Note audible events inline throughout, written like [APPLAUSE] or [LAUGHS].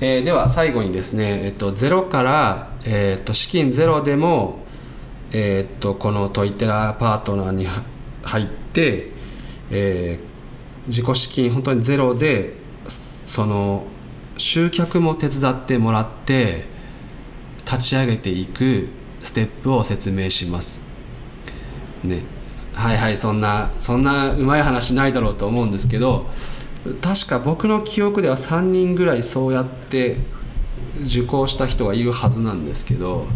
えーでは最後にですね、えっと、ゼロから、えっと、資金ゼロでも、えっと、このトイテラパートナーには入って、えー自己資金本当にゼロでその集客も手伝ってもらって立ち上げていくステップを説明します。ね、はいはいそんなそんなうまい話ないだろうと思うんですけど確か僕の記憶では3人ぐらいそうやって受講した人がいるはずなんですけど、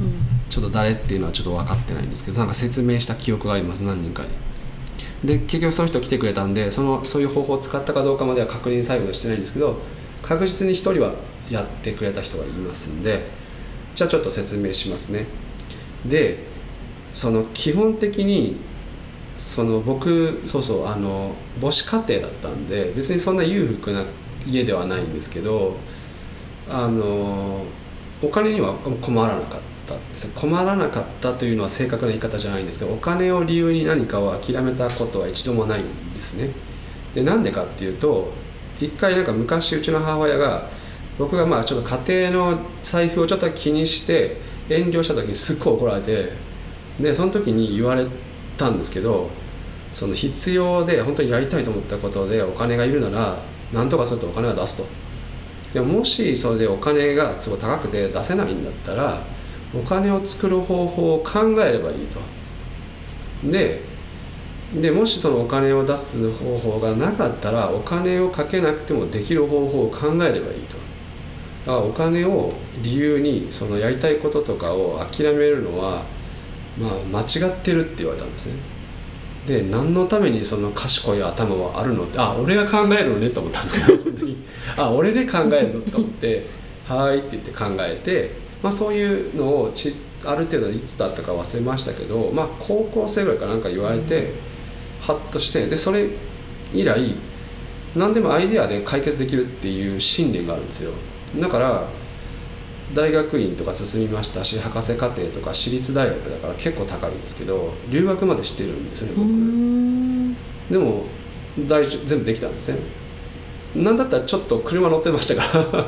ちょっと誰っていうのはちょっと分かってないんですけどなんか説明した記憶があります何人かに。で結局その人来てくれたんでそのそういう方法を使ったかどうかまでは確認最後はしてないんですけど確実に1人はやってくれた人がいますんでじゃあちょっと説明しますねでその基本的にその僕そうそうあの母子家庭だったんで別にそんな裕福な家ではないんですけどあのお金には困らなかったです。困らなかったというのは正確な言い方じゃないんですけどお金を理由に何かを諦めたことは一度もないんですね。でなんでかっていうと一回なんか昔うちの母親が僕がまあちょっと家庭の財布をちょっと気にして遠慮した時にすっごい怒られてでその時に言われてたんですけどその必要で本当にやりたいと思ったことでお金がいるなら何とかするとお金は出すと。でももしそれでお金がすごい高くて出せないんだったらお金を作る方法を考えればいいと。ででもしそのお金を出す方法がなかったらお金をかけなくてもできる方法を考えればいいと。だからお金を理由にそのやりたいこととかを諦めるのはまあ間違ってるって言われたんですね。で何のためにその賢い頭はあるのってあ俺が考えるのねと思ったんですけど [LAUGHS] その時。あ俺で考えるのと思って「[LAUGHS] はーい」って言って考えて、まあ、そういうのをちある程度いつだったか忘れましたけど、まあ、高校生ぐらいかなんか言われてハッとしてでそれ以来何でもアイデアで解決できるっていう信念があるんですよ。だから大学院とか進みましたし博士課程とか私立大学だから結構高いんですけど留学までしてるんですね僕。ん。でも大丈全部できたんですね。なんだったらちょっと車乗ってましたから。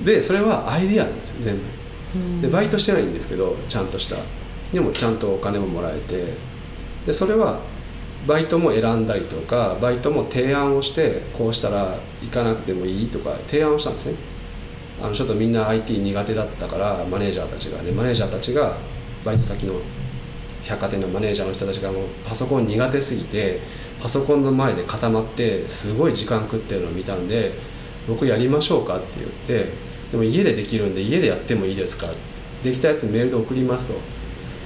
[LAUGHS] でそれはアイデアなんですよ全部。でバイトしてないんですけどちゃんとした。でもちゃんとお金ももらえて。でそれはバイトも選んだりとかバイトも提案をしてこうしたら行かなくてもいいとか提案をしたんですねあのちょっとみんな IT 苦手だったからマネージャーたちがねマネージャーたちがバイト先の百貨店のマネージャーの人たちがもうパソコン苦手すぎてパソコンの前で固まってすごい時間食ってるのを見たんで僕やりましょうかって言ってでも家でできるんで家でやってもいいですかできたやつメールで送りますと。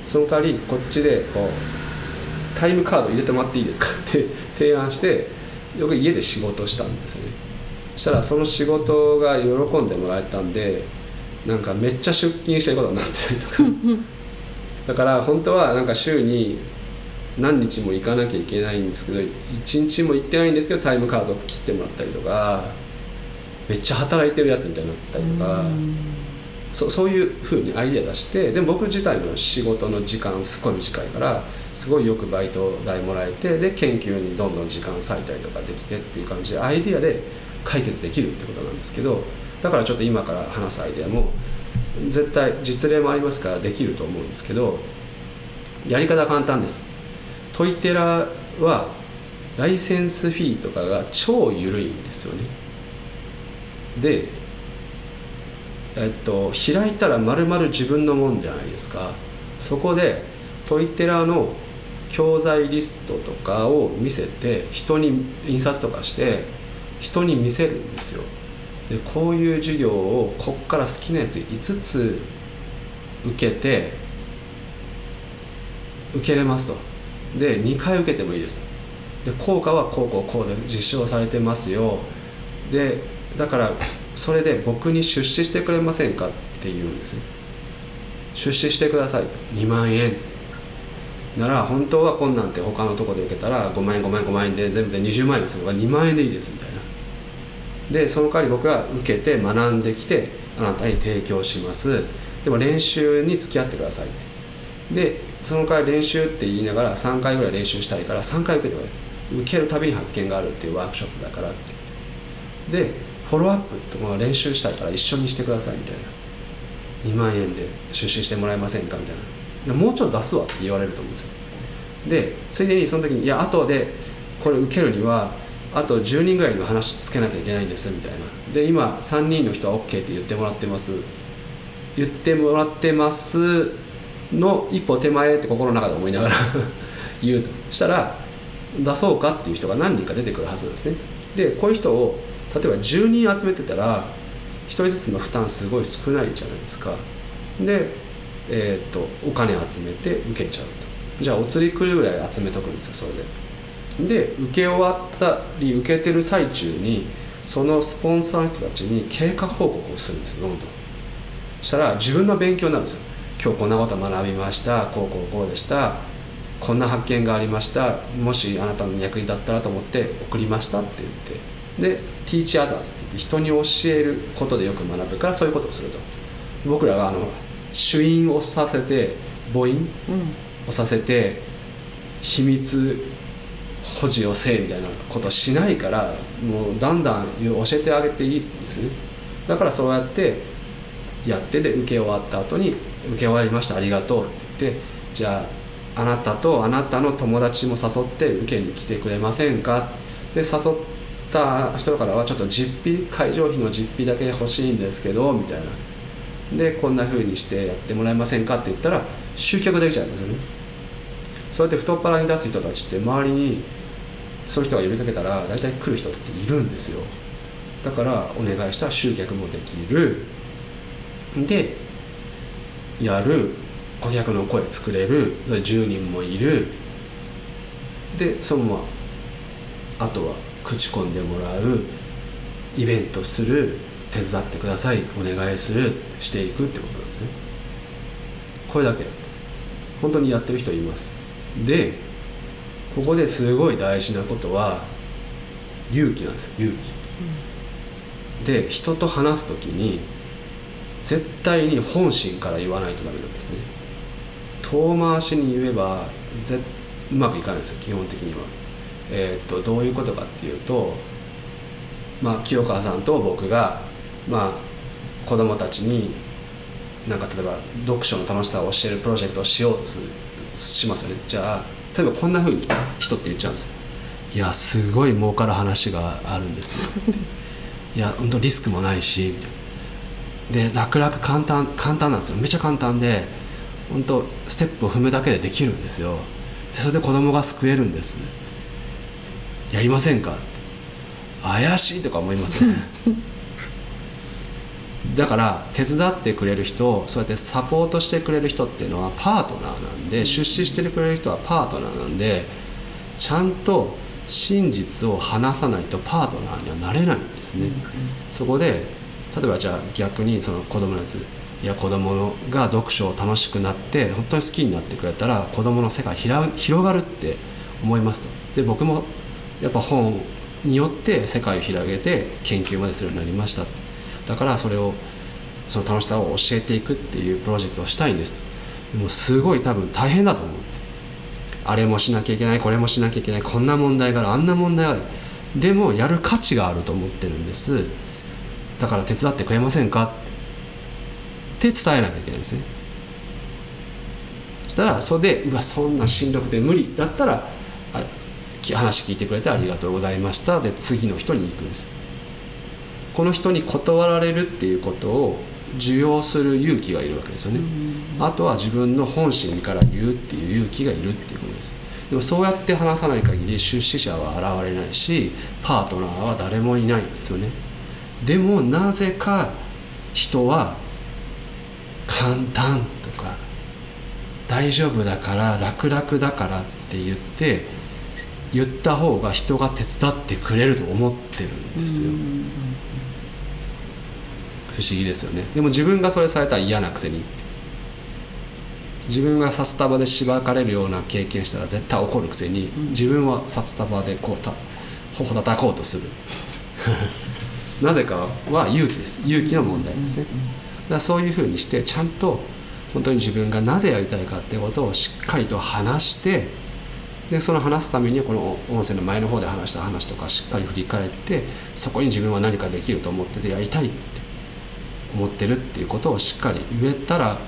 その代わりこっちでこうタイムカード入れてもらっていいですかって [LAUGHS] 提案して僕家で仕事したんですね。したらその仕事が喜んでもらえたんでなんかめっちゃ出勤してることになってたりとか。[LAUGHS] だから本当はなんか週に何日も行かなきゃいけないんですけど1日も行ってないんですけどタイムカード切ってもらったりとかめっちゃ働いてるやつみたいになったりとか。そそういうふうにアイデア出してでも僕自体の仕事の時間すごい短いからすごいよくバイト代もらえてで研究にどんどん時間割いたりとかできてっていう感じでアイデアで解決できるってことなんですけどだからちょっと今から話すアイデアも絶対実例もありますからできると思うんですけどやり方は簡単です。トイテラはライセンスフィーとかが超緩いんですよね。でえっと開いたら丸々自分のもんじゃないですか。そこでトイテラの教材リストとかを見せて人に印刷とかして人に見せるんですよ。でこういう授業をこっから好きなやつ5つ受けて受けれますと。で2回受けてもいいですと。で効果はこうこうこうで実証されてますよ。でだからそれで僕に出資してくれませんかって言うんですね。出資してくださいと。2万円。なら本当はこんなんて他のとこで受けたら5万円5万円5万円で全部で20万円ですが2万円でいいですみたいな。でその代わり僕が受けて学んできてあなたに提供します。でも練習に付き合ってくださいって。でその代わり練習って言いながら3回ぐらい練習したいから3回受けてください。受けるたびに発見があるっていうワークショップだからって。でフォローアップとか練習したいから一緒にしてくださいみたいな。2万円で出資してもらえませんかみたいな。もうちょっと出すわって言われると思うんですよ。でついでにその時にいや後でこれ受けるにはあと10人ぐらいに話つけなきゃいけないんですみたいな。で今3人の人は OK って言ってもらってます。言ってもらってますの一歩手前って心の中で思いながら [LAUGHS] 言うとしたら出そうかっていう人が何人か出てくるはずなんですね。でこういう人を例えば10人集めてたら1人ずつの負担すごい少ないじゃないですか。で、えー、とお金集めて受けちゃうと。じゃあお釣り来るぐらい集めとくんですよそれで。で受け終わったり受けてる最中にそのスポンサーの人たちに経過報告をするんですよどんどん。したら自分の勉強になるんですよ。今日こんなこと学びましたこうこうこうでしたこんな発見がありましたもしあなたの役に立ったらと思って送りましたって言って。で teach others って言って人に教えることでよく学ぶからそういうことをすると。僕らがあの主因をさせて母音をさせて秘密保持をせえみたいなことしないからもうだんだん教えてあげていいんですね。だからそうやってやってで受け終わった後に「受け終わりましたありがとう」って言ってじゃああなたとあなたの友達も誘って受けに来てくれませんか？で誘った人からはちょっと実費会場費の実費だけ欲しいんですけどみたいな。でこんな風にしてやってもらえませんか？って言ったら集客できちゃうんですよね。そうやって太っ腹に出す人たちって周りにそういう人が呼びかけたら大体来る人っているんですよ。だからお願いした集客もできる。でやる。顧客の声作れる。10人もいる。でそのままあとは口コんでもらう。イベントする。手伝ってください。お願いする。していくってことなんですね。これだけ。本当にやってる人います。でここですごい大事なことは勇気なんですよ勇気、うん、で人と話す時に絶対に本心から言わないとダメなんですね。遠回しに言えばぜうまくいかないんですよ基本的には。えー、っとどういうことかっていうとまあ清川さんと僕がまあ子供たちになんか例えば読書の楽しさを教えるプロジェクトをしようとするしますよね。じゃあ例えばこんなふうに人って言っちゃうんですよ。いやすごい儲かる話があるんですよ。[LAUGHS] いや本当リスクもないしで楽々簡単簡単なんですよ。めちゃ簡単で本当ステップを踏むだけでできるんですよ。それで子供が救えるんです。やりませんか怪しいとか思いますよねだから手伝ってくれる人そうやってサポートしてくれる人っていうのはパートナーなんで出資してくれる人はパートナーなんでちゃんと真実を話さないとパートナーにはなれないんですね、そこで例えばじゃあ逆にその子供のやついや子供が読書を楽しくなって本当に好きになってくれたら子供の世界広がるって思いますと。で僕もやっぱ本によって世界を広げて研究までするようになりましただからそれをその楽しさを教えていくっていうプロジェクトをしたいんですでもすごい多分大変だと思うあれもしなきゃいけないこれもしなきゃいけないこんな問題があるあんな問題ある。でもやる価値があると思ってるんです。だから手伝ってくれませんか？って伝えなきゃいけないんですね。そしたらそれでうわそんなしんどくて無理だったら話聞いてくれてありがとうございました。で次の人に行くんです。この人に断られるっていうことを受容する勇気がいるわけですよね。あとは自分の本心から言うっていう勇気がいるっていうことです。でもそうやって話さない限り出資者は現れないしパートナーは誰もいないんですよね。でもなぜか人は簡単とか大丈夫だから楽々だからって言って言った方が人が手伝ってくれると思ってるんですよ。不思議ですよね。でも自分がそれされたら嫌なくせに自分が札束でしばかれるような経験したら絶対怒るくせに自分は札束でこうた頬叩こうとする。[LAUGHS] なぜかは勇気です。勇気の問題ですね。だからそういうふうにしてちゃんと本当に自分がなぜやりたいかってことをしっかりと話してでその話すためにこの音声の前の方で話した話とかしっかり振り返ってそこに自分は何かできると思っててやりたいって思ってるっていうことをしっかり言えたら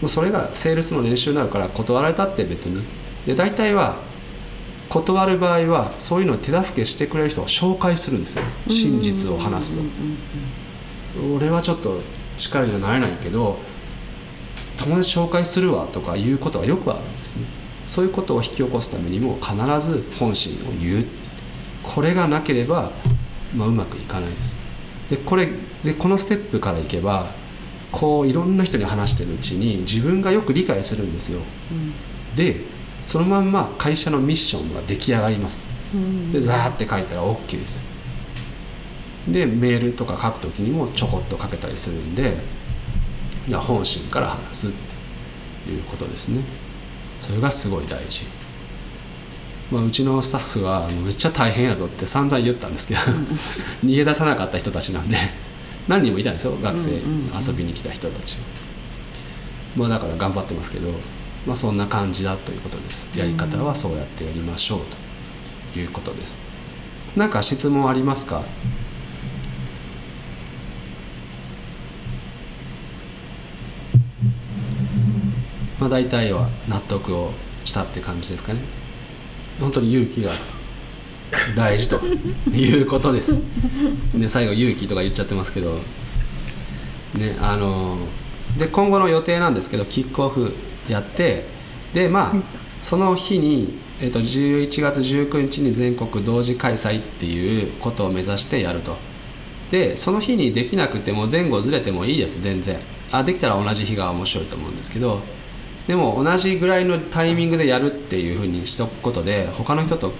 もうそれがセールスの練習になるから断られたって別に。で大体は断る場合はそういうのを手助けしてくれる人を紹介するんですよ。真実を話すと俺はちょっと力にはなれないけど友達紹介するわとかいうことがよくあるんですね。そういうことを引き起こすためにも必ず本心を言う。これがなければ、まあ、うまくいかないです。でこれでこのステップからいけばこういろんな人に話してるうちに自分がよく理解するんですよ、うん、でそのまんま会社のミッションが出来上がります、うん、でザーって書いたら OK です。でメールとか書く時にもちょこっと書けたりするんで本心から話すっていうことですねそれがすごい大事、まあ、うちのスタッフはめっちゃ大変やぞって散々言ったんですけど逃げ出さなかった人たちなんで何人もいたんですよ学生遊びに来た人たち。まあだから頑張ってますけど、まあ、そんな感じだということです。やり方はそうやってやりましょうということです。何か質問ありますか？まあ、大体は納得をしたって感じですかね。本当に勇気が大事と [LAUGHS] いうことです、ね、最後勇気とか言っちゃってますけど。ねあので今後の予定なんですけどキックオフやってでまあその日に、えー、と11月19日に全国同時開催っていうことを目指してやると。でその日にできなくても前後ずれてもいいです全然。あできたら同じ日が面白いと思うんですけどでも同じぐらいのタイミングでやるっていうふうにしとくことで他の人と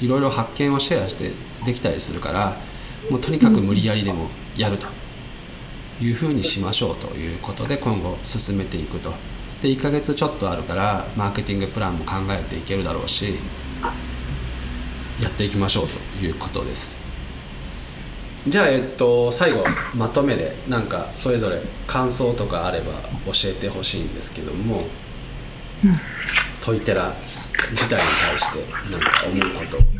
いろいろ発見をシェアしてできたりするからもうとにかく無理やりでもやるというふうにしましょうということで今後進めていくと。で1ヶ月ちょっとあるからマーケティングプランも考えていけるだろうしやっていきましょうということです。じゃあえっと最後まとめでなんかそれぞれ感想とかあれば教えてほしいんですけども。トイテラ自体に対して何か思うこと。を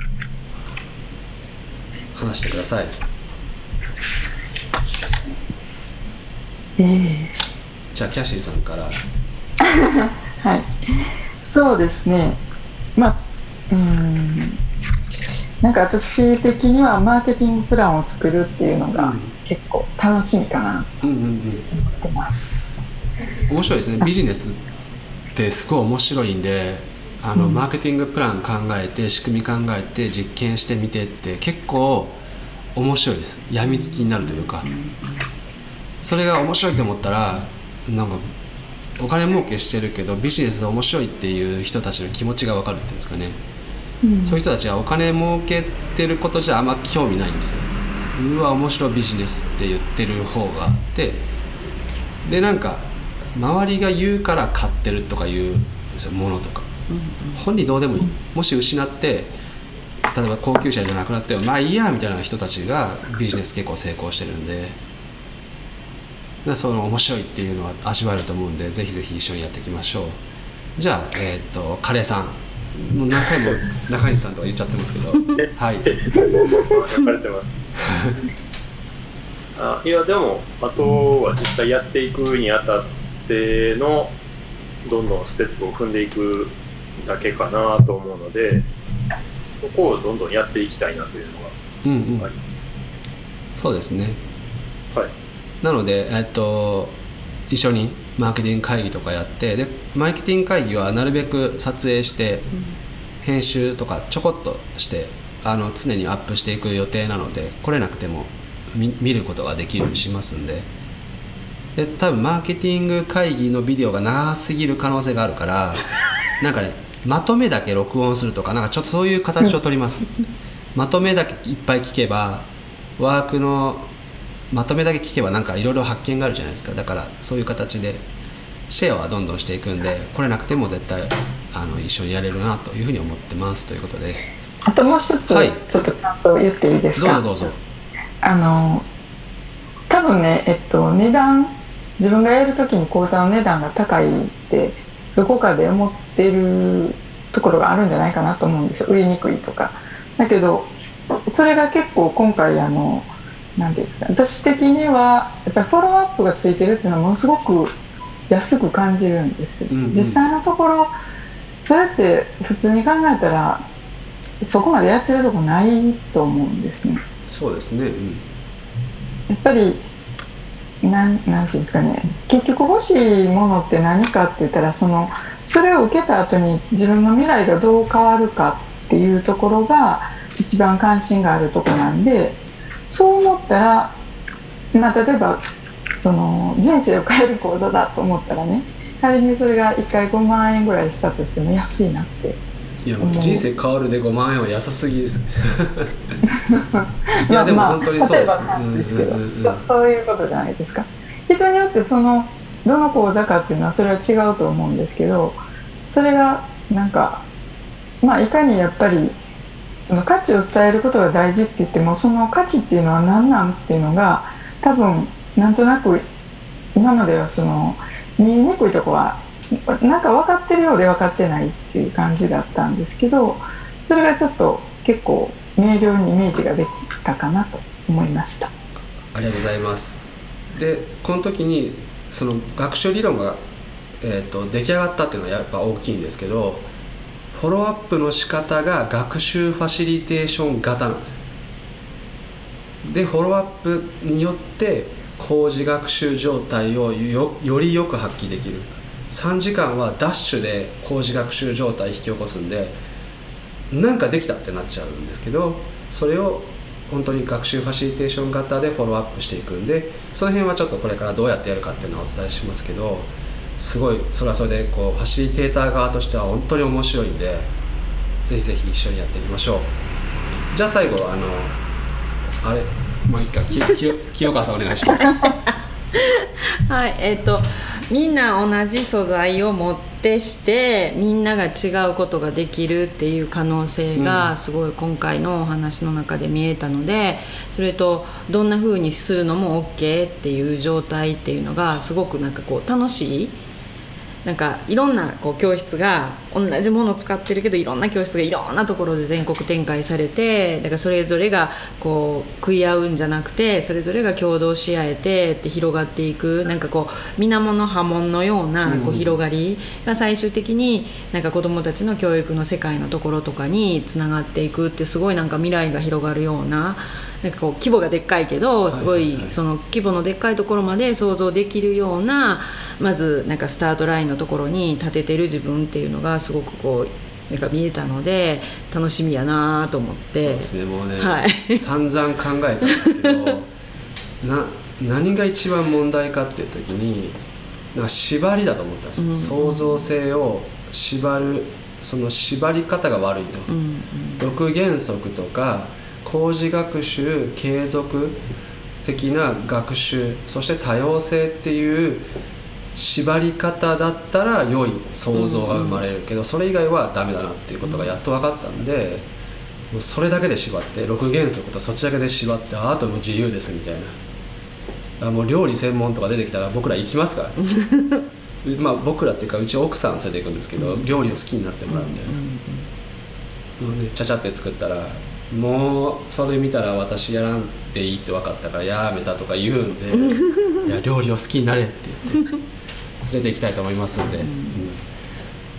話してください。えー、じゃあキャシーさんから。[LAUGHS] はい。そうですね。まあうん。なんか私的にはマーケティングプランを作るっていうのが結構楽しみかなと思ってます、うんうんうん、面白いですね。ビジネスってすごい面白いんであの、うん、マーケティングプラン考えて仕組み考えて実験してみてって結構面白いです。やみつきになるというか。それが面白いと思ったらなんかお金儲けしてるけどビジネス面白いっていう人たちの気持ちが分かるっていうんですかね、うん、そういう人たちはお金儲けてることじゃあんま興味ないんですよ。うわ面白いビジネスって言ってる方があって。でなんか周りが言うから買ってるとかいうものとか、うんうん、本人どうでもいい、もし失って例えば高級車じゃなくなってもまあいいやみたいな人たちがビジネス結構成功してるんでその面白いっていうのは味わえると思うんでぜひぜひ一緒にやっていきましょう。じゃあえっ、ー、とカレーさんもう何回も [LAUGHS] 中西さんとか言っちゃってますけど。[LAUGHS] はい。分かれてます。[LAUGHS] あいやでもあとは実際やっていくにあたっててのどんどんステップを踏んでいくだけかなと思うのでここをどんどんやっていきたいなというのが、うんうん、そうですね。はい。なのでえっと一緒にマーケティング会議とかやってでマーケティング会議はなるべく撮影して、編集とかちょこっとしてあの常にアップしていく予定なので来れなくても見ることができるようにしますんで。で多分マーケティング会議のビデオが長すぎる可能性があるから [LAUGHS] なんかねまとめだけ録音するとかなんかちょっとそういう形をとります。[LAUGHS] まとめだけいっぱい聞けばワークのまとめだけ聞けばなんかいろいろ発見があるじゃないですか。だからそういう形でシェアはどんどんしていくんで来れなくても絶対あの一緒にやれるなというふうに思ってます。ということです。あともう一つ、はい、ちょっと感想言っていいですか？どうぞどうぞ。あの多分ねえっと値段自分がやる時に講座の値段が高いってどこかで思ってるところがあるんじゃないかなと思うんですよ。売りにくいとか。だけどそれが結構今回あの何ていうんですか私的にはやっぱりフォローアップがついてるっていうのはものすごく安く感じるんです、うんうん。実際のところそれって普通に考えたらそこまでやってるとこないと思うんですね。そうですね、うん。やっぱりなんなんていうんですかね。結局欲しいものって何かって言ったらそのそれを受けた後に自分の未来がどう変わるかっていうところが一番関心があるとこなんでそう思ったら、まあ、例えばその人生を変える講座だと思ったらね仮にそれが1回5万円ぐらいしたとしても安いなっていやもう。人生変わるで5万円は安すぎです。[LAUGHS] いやでも本当にそうです。なんですけど、うんうんうんそそういうことじゃないですか。人によってそのどの講座かっていうのはそれは違うと思うんですけどそれがなんかまあいかにやっぱりその価値を伝えることが大事って言ってもその価値っていうのは何なんっていうのが多分なんとなく今まではその見えにくいとこはなんか分かってるようで分かってないっていう感じだったんですけどそれがちょっと結構明瞭にイメージができたかなと思いました。ありがとうございます。でこの時にその学習理論が、えー、と出来上がったっていうのはやっぱ大きいんですけどフォローアップの仕方が学習ファシリテーション型なんですよ。でフォローアップによって工事学習状態をよよりよく発揮できる。3時間はダッシュで工事学習状態引き起こすんでなんかできたってなっちゃうんですけどそれを本当に学習ファシリテーション型でフォローアップしていくんでその辺はちょっとこれからどうやってやるかっていうのをお伝えしますけどすごいそれはそれでこうファシリテーター側としては本当に面白いんでぜひぜひ一緒にやっていきましょう。じゃあ最後あのあれ？もう一回清川さんお願いします。[LAUGHS] はいえっ、とみんな同じ素材を持ってしてみんなが違うことができるっていう可能性うん。がすごい今回のお話の中で見えたのでそれとどんな風にするのも OK っていう状態っていうのがすごくなんかこう楽しいなんかいろんなこう教室が同じものを使ってるけどいろんな教室がいろんなところで全国展開されてだからそれぞれがこう食い合うんじゃなくてそれぞれが共同し合えてって広がっていくなんかこう水面の波紋のようなこううん広がり。が最終的になんか子どもたちの教育の世界のところとかにつながっていくってすごいなんか未来が広がるようななんかこう規模がでっかいけどすごはいその規模のでっかいところまで想像できるようなまずなんかスタートラインのところに立ててる自分っていうのがすごくこうなんか見えたので楽しみやなと思っそうてですね。もうね、はい。散々考えたんですけどな何が一番問題かっていう時になんか縛りだと思ったんですよ、うん。創造性を縛るその縛り方が悪いと、うん6原則とか工事学習継続的な学習そして多様性っていう縛り方だったら良い想像が生まれるけど、それ以外はダメだなっていうことがやっと分かったんで、もうそれだけで縛って6原則とそっちだけで縛ってああともう自由ですみたいな。だからもう料理専門とか出てきたら僕ら行きますから。[LAUGHS] まあ僕らっていうかうち奥さん連れて行くんですけど、料理を好きになってもらうみたいな。もうね、ちゃちゃって作ったらもうそれ見たら私やらんでいいって分かったからやめたとか言うんで [LAUGHS] いや料理を好きになれって言って連れて行きたいと思いますので、うん。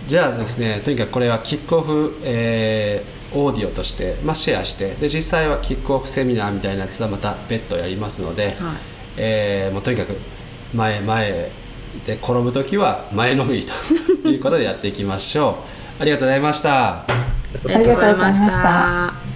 じゃあですねとにかくこれはキックオフ、えーオーディオとして、まあ、シェアしてで実際はキックオフセミナーみたいなやつはまた別途やりますので、はい。えーもうとにかく前へ前へで転ぶ時は前のめりということでやっていきましょう。ありがとうございました。ありがとうございました。